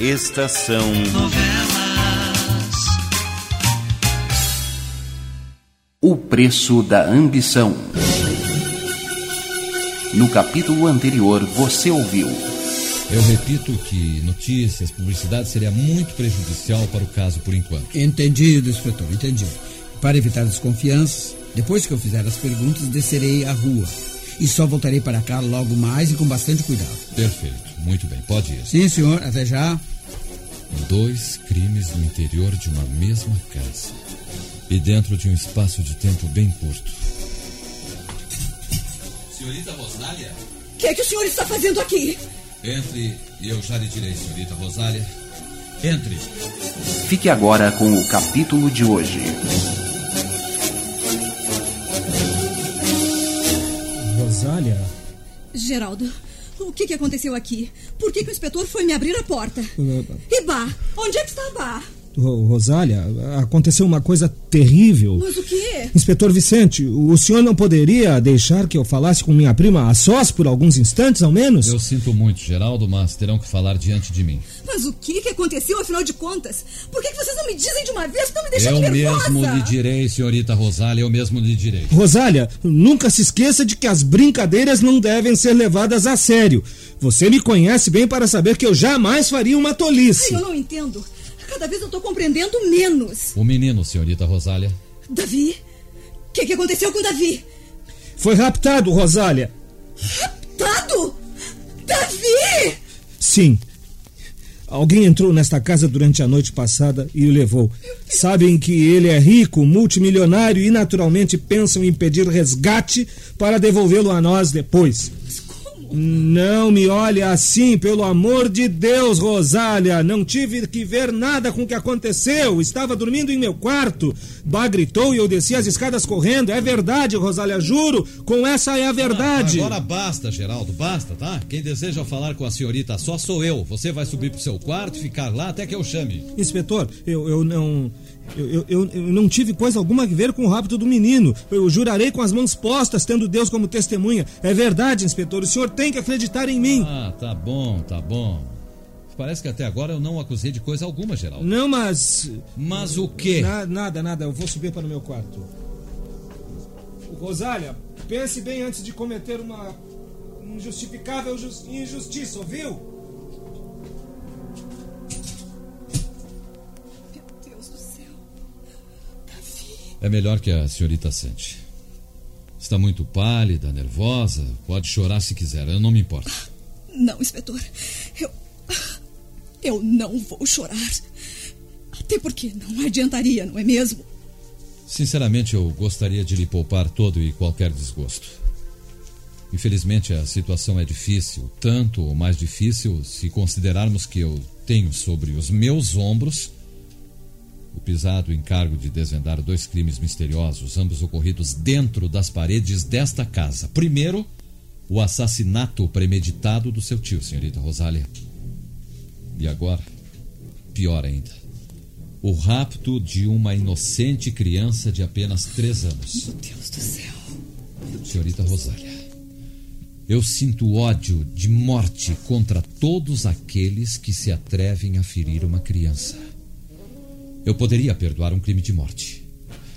Estação Novelas. O Preço da Ambição. No capítulo anterior, você ouviu. Eu repito que notícias, publicidade seria muito prejudicial para o caso por enquanto. Entendido, inspetor, entendido. Para evitar desconfianças, depois que eu fizer as perguntas, descerei à rua. E só voltarei para cá logo mais e com bastante cuidado. Perfeito, muito bem, pode ir. Sim, senhor, até já. Dois crimes no interior de uma mesma casa. E dentro de um espaço de tempo bem curto. Senhorita Rosália? O que é que o senhor está fazendo aqui? Entre e eu já lhe direi, senhorita Rosália. Entre. Fique agora com o capítulo de hoje. Rosália? Geraldo, o que, que aconteceu aqui? Por que, que o inspetor foi me abrir a porta? E Bá? Onde é que está Bá? Ro- Rosália, aconteceu uma coisa terrível. Mas o quê? Inspetor Vicente, o senhor não poderia deixar que eu falasse com minha prima a sós por alguns instantes, ao menos? Eu sinto muito, Geraldo, mas terão que falar diante de mim. Mas o que, que aconteceu, afinal de contas? Por que, que vocês não me dizem de uma vez? Não me deixam Eu nervosa. mesmo lhe direi, senhorita Rosália, eu mesmo lhe direi. Rosália, nunca se esqueça de que as brincadeiras não devem ser levadas a sério. Você me conhece bem para saber que eu jamais faria uma tolice. Ai, eu não entendo. Cada vez eu tô compreendendo menos. O menino, senhorita Rosália. Davi? O que, que aconteceu com Davi? Foi raptado, Rosália. Tado! Davi! Sim. Alguém entrou nesta casa durante a noite passada e o levou. Sabem que ele é rico, multimilionário e naturalmente pensam em pedir resgate para devolvê-lo a nós depois. Não me olhe assim, pelo amor de Deus, Rosália. Não tive que ver nada com o que aconteceu. Estava dormindo em meu quarto. Bá gritou e eu desci as escadas correndo. É verdade, Rosália, juro. Com essa é a verdade. Agora basta, Geraldo, basta, tá? Quem deseja falar com a senhorita só sou eu. Você vai subir pro seu quarto e ficar lá até que eu chame. Inspetor, eu, eu não. Eu, eu, eu- eu não tive coisa alguma a ver com o rapto do menino. Eu jurarei com as mãos postas, tendo Deus como testemunha. É verdade, inspetor. O senhor tem que acreditar em mim. Ah, tá bom, tá bom. Parece que até agora eu não acusei de coisa alguma, Geraldo. Não, mas. Mas o quê? Na- nada, nada. Eu vou subir para o meu quarto. Rosália, pense bem antes de cometer uma injustificável jus- injustiça, ouviu? É melhor que a senhorita sente. Está muito pálida, nervosa. Pode chorar se quiser, eu não me importo. Não, inspetor. Eu. Eu não vou chorar. Até porque não adiantaria, não é mesmo? Sinceramente, eu gostaria de lhe poupar todo e qualquer desgosto. Infelizmente, a situação é difícil, tanto ou mais difícil se considerarmos que eu tenho sobre os meus ombros o pisado encargo de desvendar dois crimes misteriosos, ambos ocorridos dentro das paredes desta casa. Primeiro, o assassinato premeditado do seu tio, senhorita Rosália. E agora, pior ainda, o rapto de uma inocente criança de apenas três anos. Meu Deus do céu. Senhorita Rosália, eu sinto ódio de morte contra todos aqueles que se atrevem a ferir uma criança. Eu poderia perdoar um crime de morte,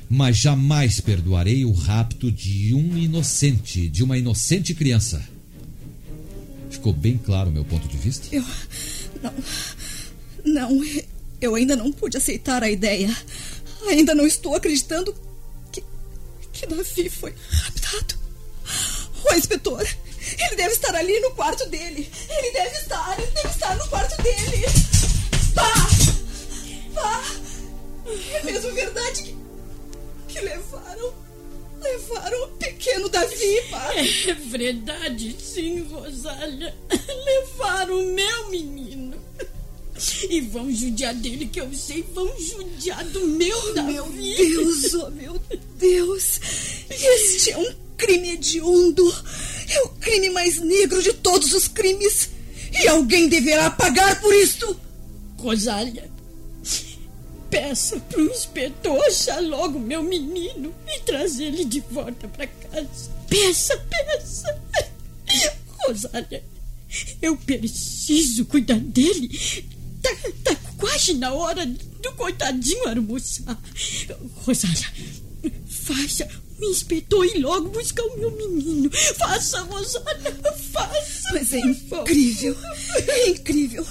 mas jamais perdoarei o rapto de um inocente, de uma inocente criança. Ficou bem claro o meu ponto de vista? Eu. Não. Não. Eu ainda não pude aceitar a ideia. Ainda não estou acreditando que. que Davi foi raptado. O inspetor. Ele deve estar ali no quarto dele. Ele deve estar. Ele deve estar no quarto dele. Pá! É mesmo verdade que. que levaram. levaram o pequeno Davi, pá! É verdade, sim, Rosália. Levaram o meu menino. E vão judiar dele, que eu sei, vão judiar do meu Davi. Meu Deus, oh meu Deus! Este é um crime hediondo! É o crime mais negro de todos os crimes! E alguém deverá pagar por isto! Rosália, peça pro inspetor achar logo meu menino e trazer ele de volta pra casa. Peça, peça. Rosália, eu preciso cuidar dele tá, tá quase na hora do coitadinho almoçar. Rosália, faça o inspetor ir logo buscar o meu menino. Faça, Rosália, faça. Mas é incrível. É incrível.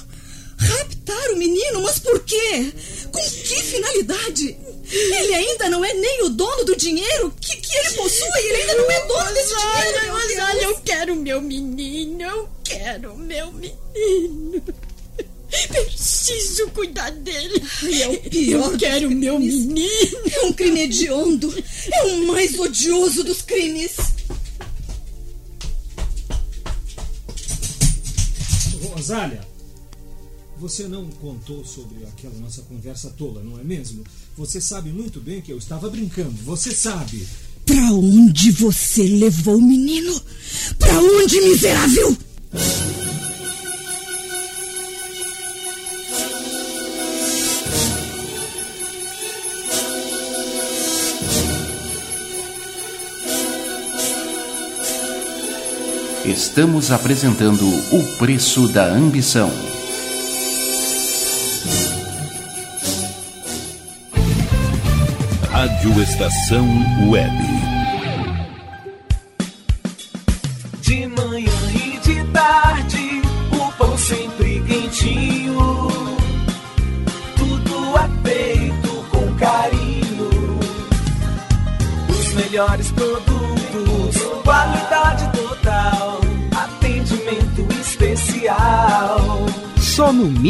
Raptar o menino, mas por quê? Com que finalidade? Ele ainda não é nem o dono do dinheiro que, que ele possui. Ele ainda não é dono desse dinheiro. meu Rosália, Deus. eu quero meu menino. Eu quero meu menino. Preciso cuidar dele. Ai, é o pior Eu quero meu menino. É um crime hediondo. É o mais odioso dos crimes. Rosália, você não contou sobre aquela nossa conversa tola, não é mesmo? Você sabe muito bem que eu estava brincando, você sabe. Pra onde você levou o menino? Pra onde, miserável? Estamos apresentando O Preço da Ambição. Estação Web.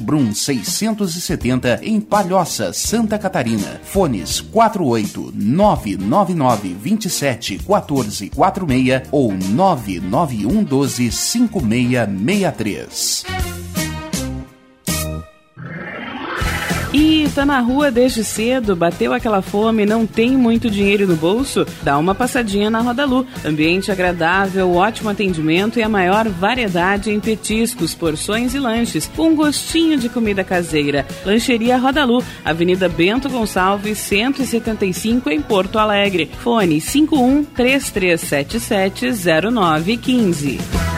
Brum 670 em Palhoça, Santa Catarina. Fones 48 999 27 14 46 ou 991 12 5663. E tá na rua desde cedo, bateu aquela fome, não tem muito dinheiro no bolso? Dá uma passadinha na Rodalu. Ambiente agradável, ótimo atendimento e a maior variedade em petiscos, porções e lanches, um gostinho de comida caseira. Lancheria Rodalu, Avenida Bento Gonçalves, 175 em Porto Alegre. Fone 51 3377 0915.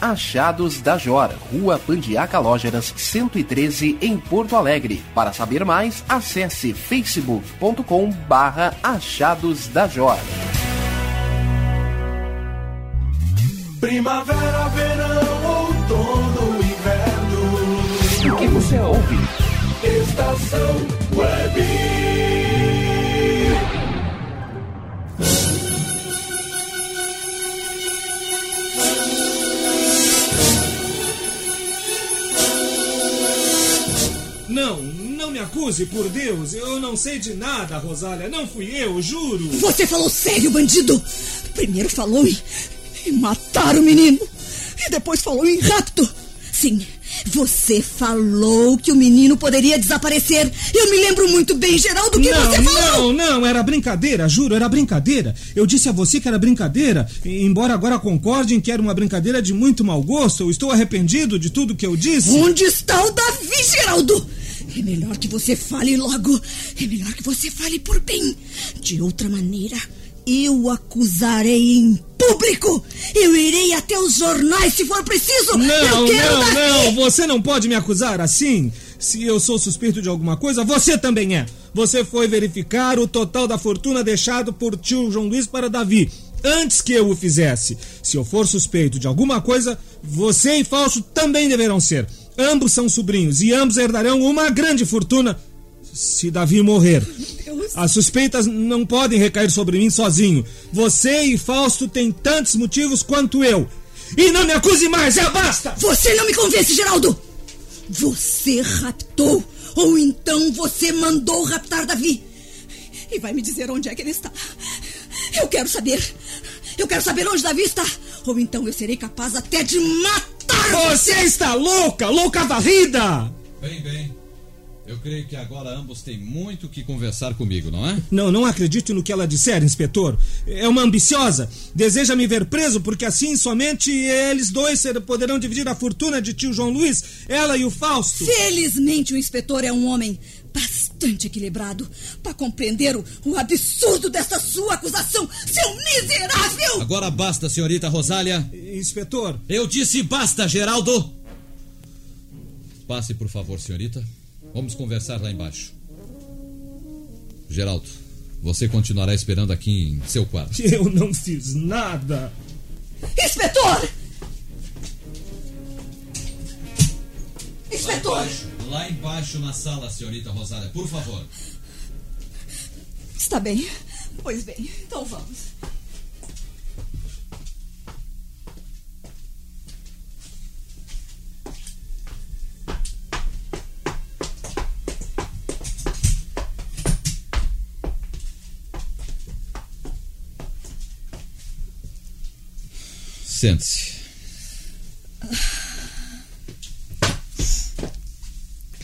Achados da Jora, Rua Pandiaca Lógeras, 113, em Porto Alegre. Para saber mais, acesse facebook.com barra Achados da Jora. Primavera, verão, outono, inverno. O que você ouve? Estação Web. Não, me acuse, por Deus. Eu não sei de nada, Rosália. Não fui eu, juro. Você falou sério, bandido? Primeiro falou em, em matar o menino. E depois falou em rapto. Sim, você falou que o menino poderia desaparecer. Eu me lembro muito bem, Geraldo, que não, você falou. Não, não, era brincadeira, juro, era brincadeira. Eu disse a você que era brincadeira. Embora agora concorde em que era uma brincadeira de muito mau gosto, eu estou arrependido de tudo que eu disse. Onde está o Davi, Geraldo? É melhor que você fale logo. É melhor que você fale por bem. De outra maneira, eu acusarei em público. Eu irei até os jornais se for preciso. Não, não, não, você não pode me acusar assim. Se eu sou suspeito de alguma coisa, você também é. Você foi verificar o total da fortuna deixado por tio João Luiz para Davi. Antes que eu o fizesse. Se eu for suspeito de alguma coisa, você e Falso também deverão ser. Ambos são sobrinhos e ambos herdarão uma grande fortuna se Davi morrer. As suspeitas não podem recair sobre mim sozinho. Você e Fausto têm tantos motivos quanto eu. E não me acuse mais, já basta! Você não me convence, Geraldo! Você raptou, ou então você mandou raptar Davi. E vai me dizer onde é que ele está. Eu quero saber. Eu quero saber onde Davi está. Ou então eu serei capaz até de matar Você está louca, louca varrida! Bem, bem. Eu creio que agora ambos têm muito que conversar comigo, não é? Não, não acredito no que ela disser, inspetor. É uma ambiciosa. Deseja me ver preso porque assim somente eles dois poderão dividir a fortuna de tio João Luiz, ela e o Fausto. Felizmente o inspetor é um homem bastante equilibrado para compreender o, o absurdo dessa sua acusação, seu miserável! Agora basta, senhorita Rosália. Inspetor. Eu disse basta, Geraldo. Passe, por favor, senhorita. Vamos conversar lá embaixo. Geraldo, você continuará esperando aqui em seu quarto. Eu não fiz nada. Inspetor! Inspetor! Lá embaixo na sala, senhorita Rosália, por favor. Está bem. Pois bem, então vamos. Sente-se.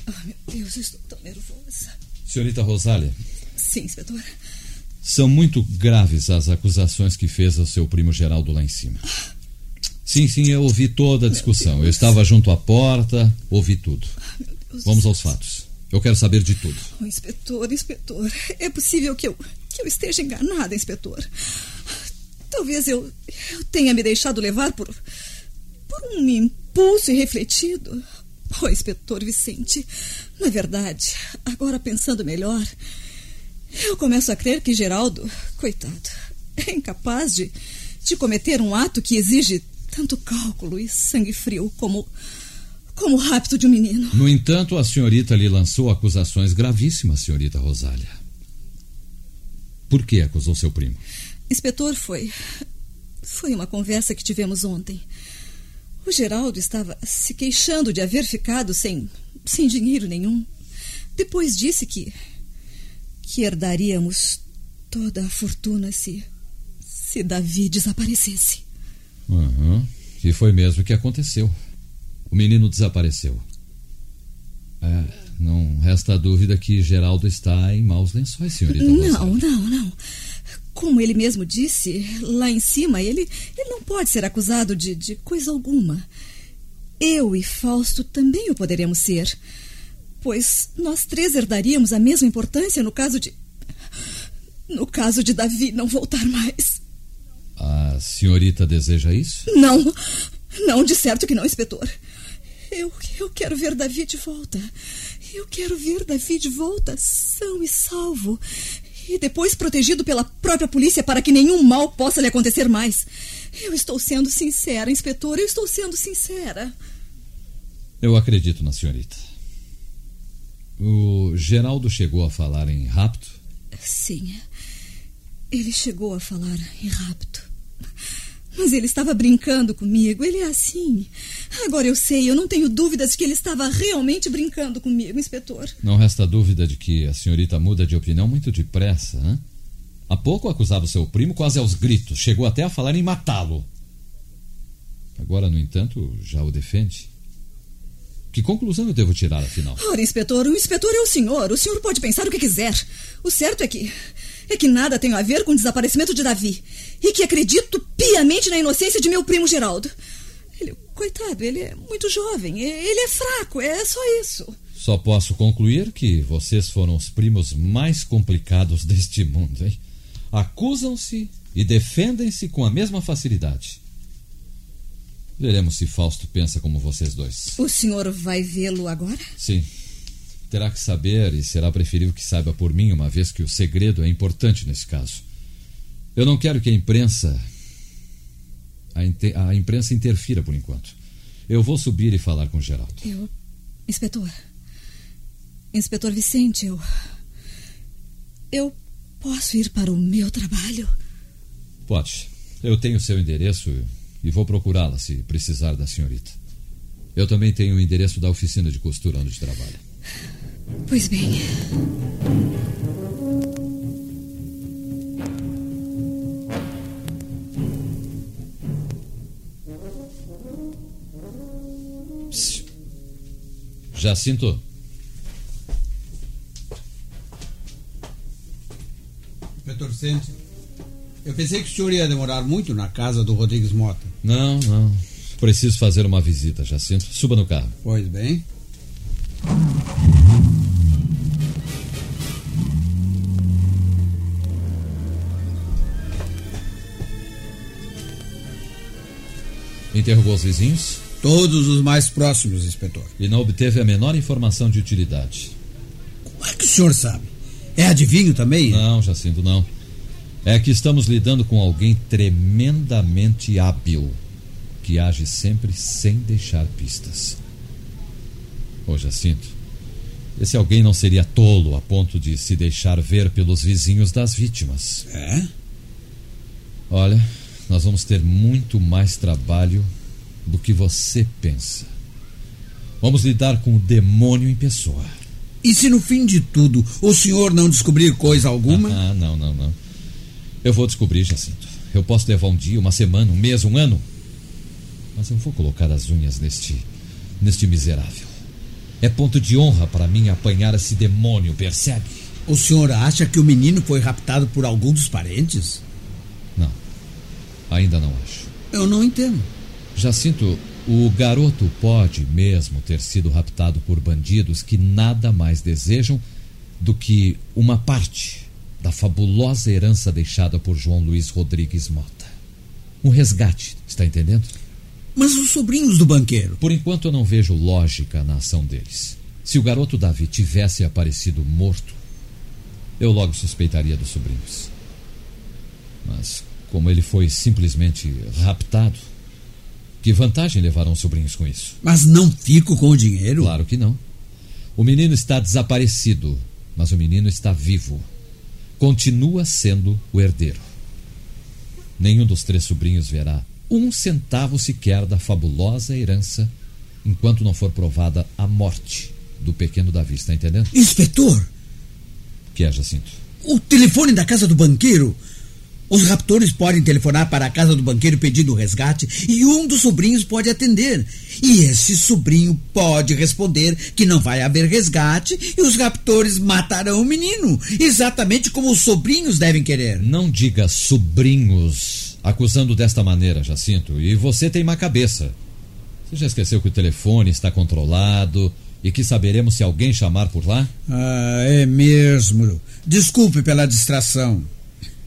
Ah, meu Deus, eu estou tão nervosa. Senhorita Rosália, Sim, inspetor. são muito graves as acusações que fez ao seu primo Geraldo lá em cima. Sim, sim, eu ouvi toda a discussão. Eu estava junto à porta, ouvi tudo. Vamos aos fatos. Eu quero saber de tudo. Oh, inspetor, inspetor, é possível que eu, que eu esteja enganada, inspetor. Talvez eu, eu tenha me deixado levar por, por um impulso irrefletido. Oh, inspetor Vicente, na verdade, agora pensando melhor, eu começo a crer que Geraldo, coitado, é incapaz de, de cometer um ato que exige tanto cálculo e sangue frio como, como o rapto de um menino. No entanto, a senhorita lhe lançou acusações gravíssimas, senhorita Rosália. Por que acusou seu primo? Inspetor, foi. Foi uma conversa que tivemos ontem. O Geraldo estava se queixando de haver ficado sem, sem dinheiro nenhum. Depois disse que. que herdaríamos toda a fortuna se. se Davi desaparecesse. Uhum. E foi mesmo que aconteceu. O menino desapareceu. É, não resta dúvida que Geraldo está em maus lençóis, senhorita. Não, não, não. Como ele mesmo disse, lá em cima, ele, ele não pode ser acusado de, de coisa alguma. Eu e Fausto também o poderemos ser. Pois nós três herdaríamos a mesma importância no caso de. No caso de Davi não voltar mais. A senhorita deseja isso? Não, não, de certo que não, inspetor. Eu, eu quero ver Davi de volta. Eu quero ver Davi de volta, são e salvo. E depois protegido pela própria polícia para que nenhum mal possa lhe acontecer mais. Eu estou sendo sincera, inspetor, eu estou sendo sincera. Eu acredito na senhorita. O Geraldo chegou a falar em rapto? Sim. Ele chegou a falar em rapto. Mas ele estava brincando comigo, ele é assim. Agora eu sei, eu não tenho dúvidas de que ele estava realmente brincando comigo, inspetor. Não resta dúvida de que a senhorita muda de opinião muito depressa, hein? Há pouco acusava seu primo quase aos gritos, chegou até a falar em matá-lo. Agora, no entanto, já o defende. Que conclusão eu devo tirar, afinal? Ora, inspetor, o inspetor é o senhor. O senhor pode pensar o que quiser. O certo é que. É que nada tem a ver com o desaparecimento de Davi. E que acredito piamente na inocência de meu primo Geraldo. Ele, coitado, ele é muito jovem. Ele é fraco, é só isso. Só posso concluir que vocês foram os primos mais complicados deste mundo, hein? Acusam-se e defendem-se com a mesma facilidade. Veremos se Fausto pensa como vocês dois. O senhor vai vê-lo agora? Sim. Terá que saber e será preferível que saiba por mim, uma vez que o segredo é importante nesse caso. Eu não quero que a imprensa. A, a imprensa interfira por enquanto. Eu vou subir e falar com Geraldo. Eu. Inspetor. Inspetor Vicente, eu. Eu posso ir para o meu trabalho? Pode. Eu tenho seu endereço e vou procurá-la se precisar da senhorita. Eu também tenho o endereço da oficina de costura onde trabalha. Pois bem. Jacinto. Inspetor Vicente, eu pensei que o senhor ia demorar muito na casa do Rodrigues Mota. Não, não. Preciso fazer uma visita, Jacinto. Suba no carro. Pois bem. Interrogou os vizinhos? Todos os mais próximos, inspetor. E não obteve a menor informação de utilidade. Como é que o senhor sabe? É adivinho também? Não, Jacinto, não. É que estamos lidando com alguém tremendamente hábil, que age sempre sem deixar pistas. Ô, Jacinto, esse alguém não seria tolo a ponto de se deixar ver pelos vizinhos das vítimas. É? Olha, vamos ter muito mais trabalho do que você pensa. Vamos lidar com o demônio em pessoa. E se no fim de tudo o senhor não descobrir coisa alguma? Ah, não, não, não. Eu vou descobrir, Jacinto. Eu posso levar um dia, uma semana, um mês, um ano. Mas eu vou colocar as unhas neste. neste miserável. É ponto de honra para mim apanhar esse demônio, percebe? O senhor acha que o menino foi raptado por algum dos parentes? Ainda não acho. Eu não entendo. Jacinto, o garoto pode mesmo ter sido raptado por bandidos que nada mais desejam do que uma parte da fabulosa herança deixada por João Luiz Rodrigues Mota. Um resgate, está entendendo? Mas os sobrinhos do banqueiro? Por enquanto eu não vejo lógica na ação deles. Se o garoto Davi tivesse aparecido morto, eu logo suspeitaria dos sobrinhos. Mas, como ele foi simplesmente raptado, que vantagem levarão os sobrinhos com isso? Mas não fico com o dinheiro? Claro que não. O menino está desaparecido, mas o menino está vivo. Continua sendo o herdeiro. Nenhum dos três sobrinhos verá um centavo sequer da fabulosa herança enquanto não for provada a morte do pequeno Davi, está entendendo? Inspetor! Que é, Jacinto? O telefone da casa do banqueiro. Os raptores podem telefonar para a casa do banqueiro pedindo resgate e um dos sobrinhos pode atender. E esse sobrinho pode responder que não vai haver resgate e os raptores matarão o menino, exatamente como os sobrinhos devem querer. Não diga sobrinhos, acusando desta maneira, Jacinto. E você tem má cabeça. Você já esqueceu que o telefone está controlado e que saberemos se alguém chamar por lá? Ah, é mesmo. Desculpe pela distração.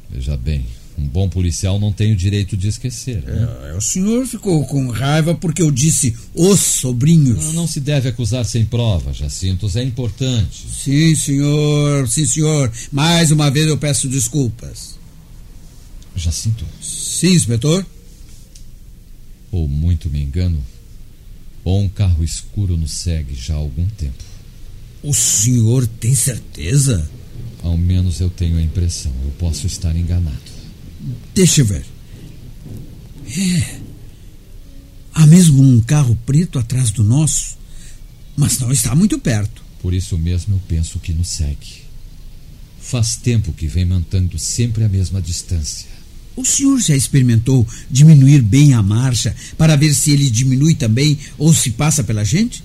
Veja bem, um bom policial não tem o direito de esquecer. Né? É, o senhor ficou com raiva porque eu disse os sobrinhos. Não, não, se deve acusar sem prova, Jacintos. É importante. Sim, senhor. Sim, senhor. Mais uma vez eu peço desculpas. Jacinto? Sim, inspetor. Ou muito me engano, ou um carro escuro nos segue já há algum tempo. O senhor tem certeza? Ao menos eu tenho a impressão. Eu posso estar enganado. Deixa eu ver. É. Há mesmo um carro preto atrás do nosso, mas não está muito perto. Por isso mesmo eu penso que nos segue. Faz tempo que vem mantendo sempre a mesma distância. O senhor já experimentou diminuir bem a marcha para ver se ele diminui também ou se passa pela gente?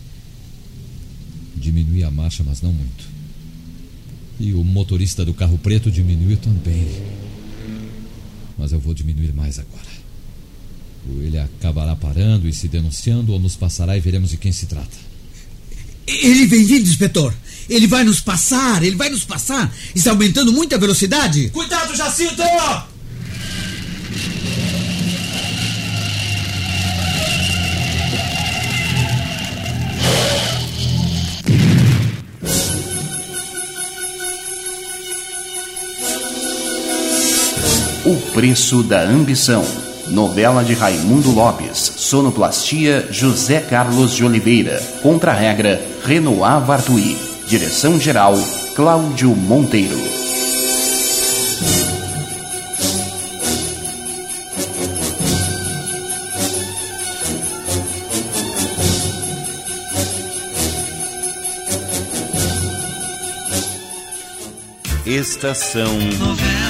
Diminui a marcha, mas não muito. E o motorista do carro preto diminuiu também. Mas eu vou diminuir mais agora. Ou ele acabará parando e se denunciando, ou nos passará e veremos de quem se trata. Ele vem vindo, inspetor. Ele vai nos passar, ele vai nos passar. Está aumentando muito a velocidade. Cuidado, Jacinto! O Preço da Ambição. Novela de Raimundo Lopes. Sonoplastia José Carlos de Oliveira. Contra-regra Renoir Vartui. Direção-geral Cláudio Monteiro. Estação Novela.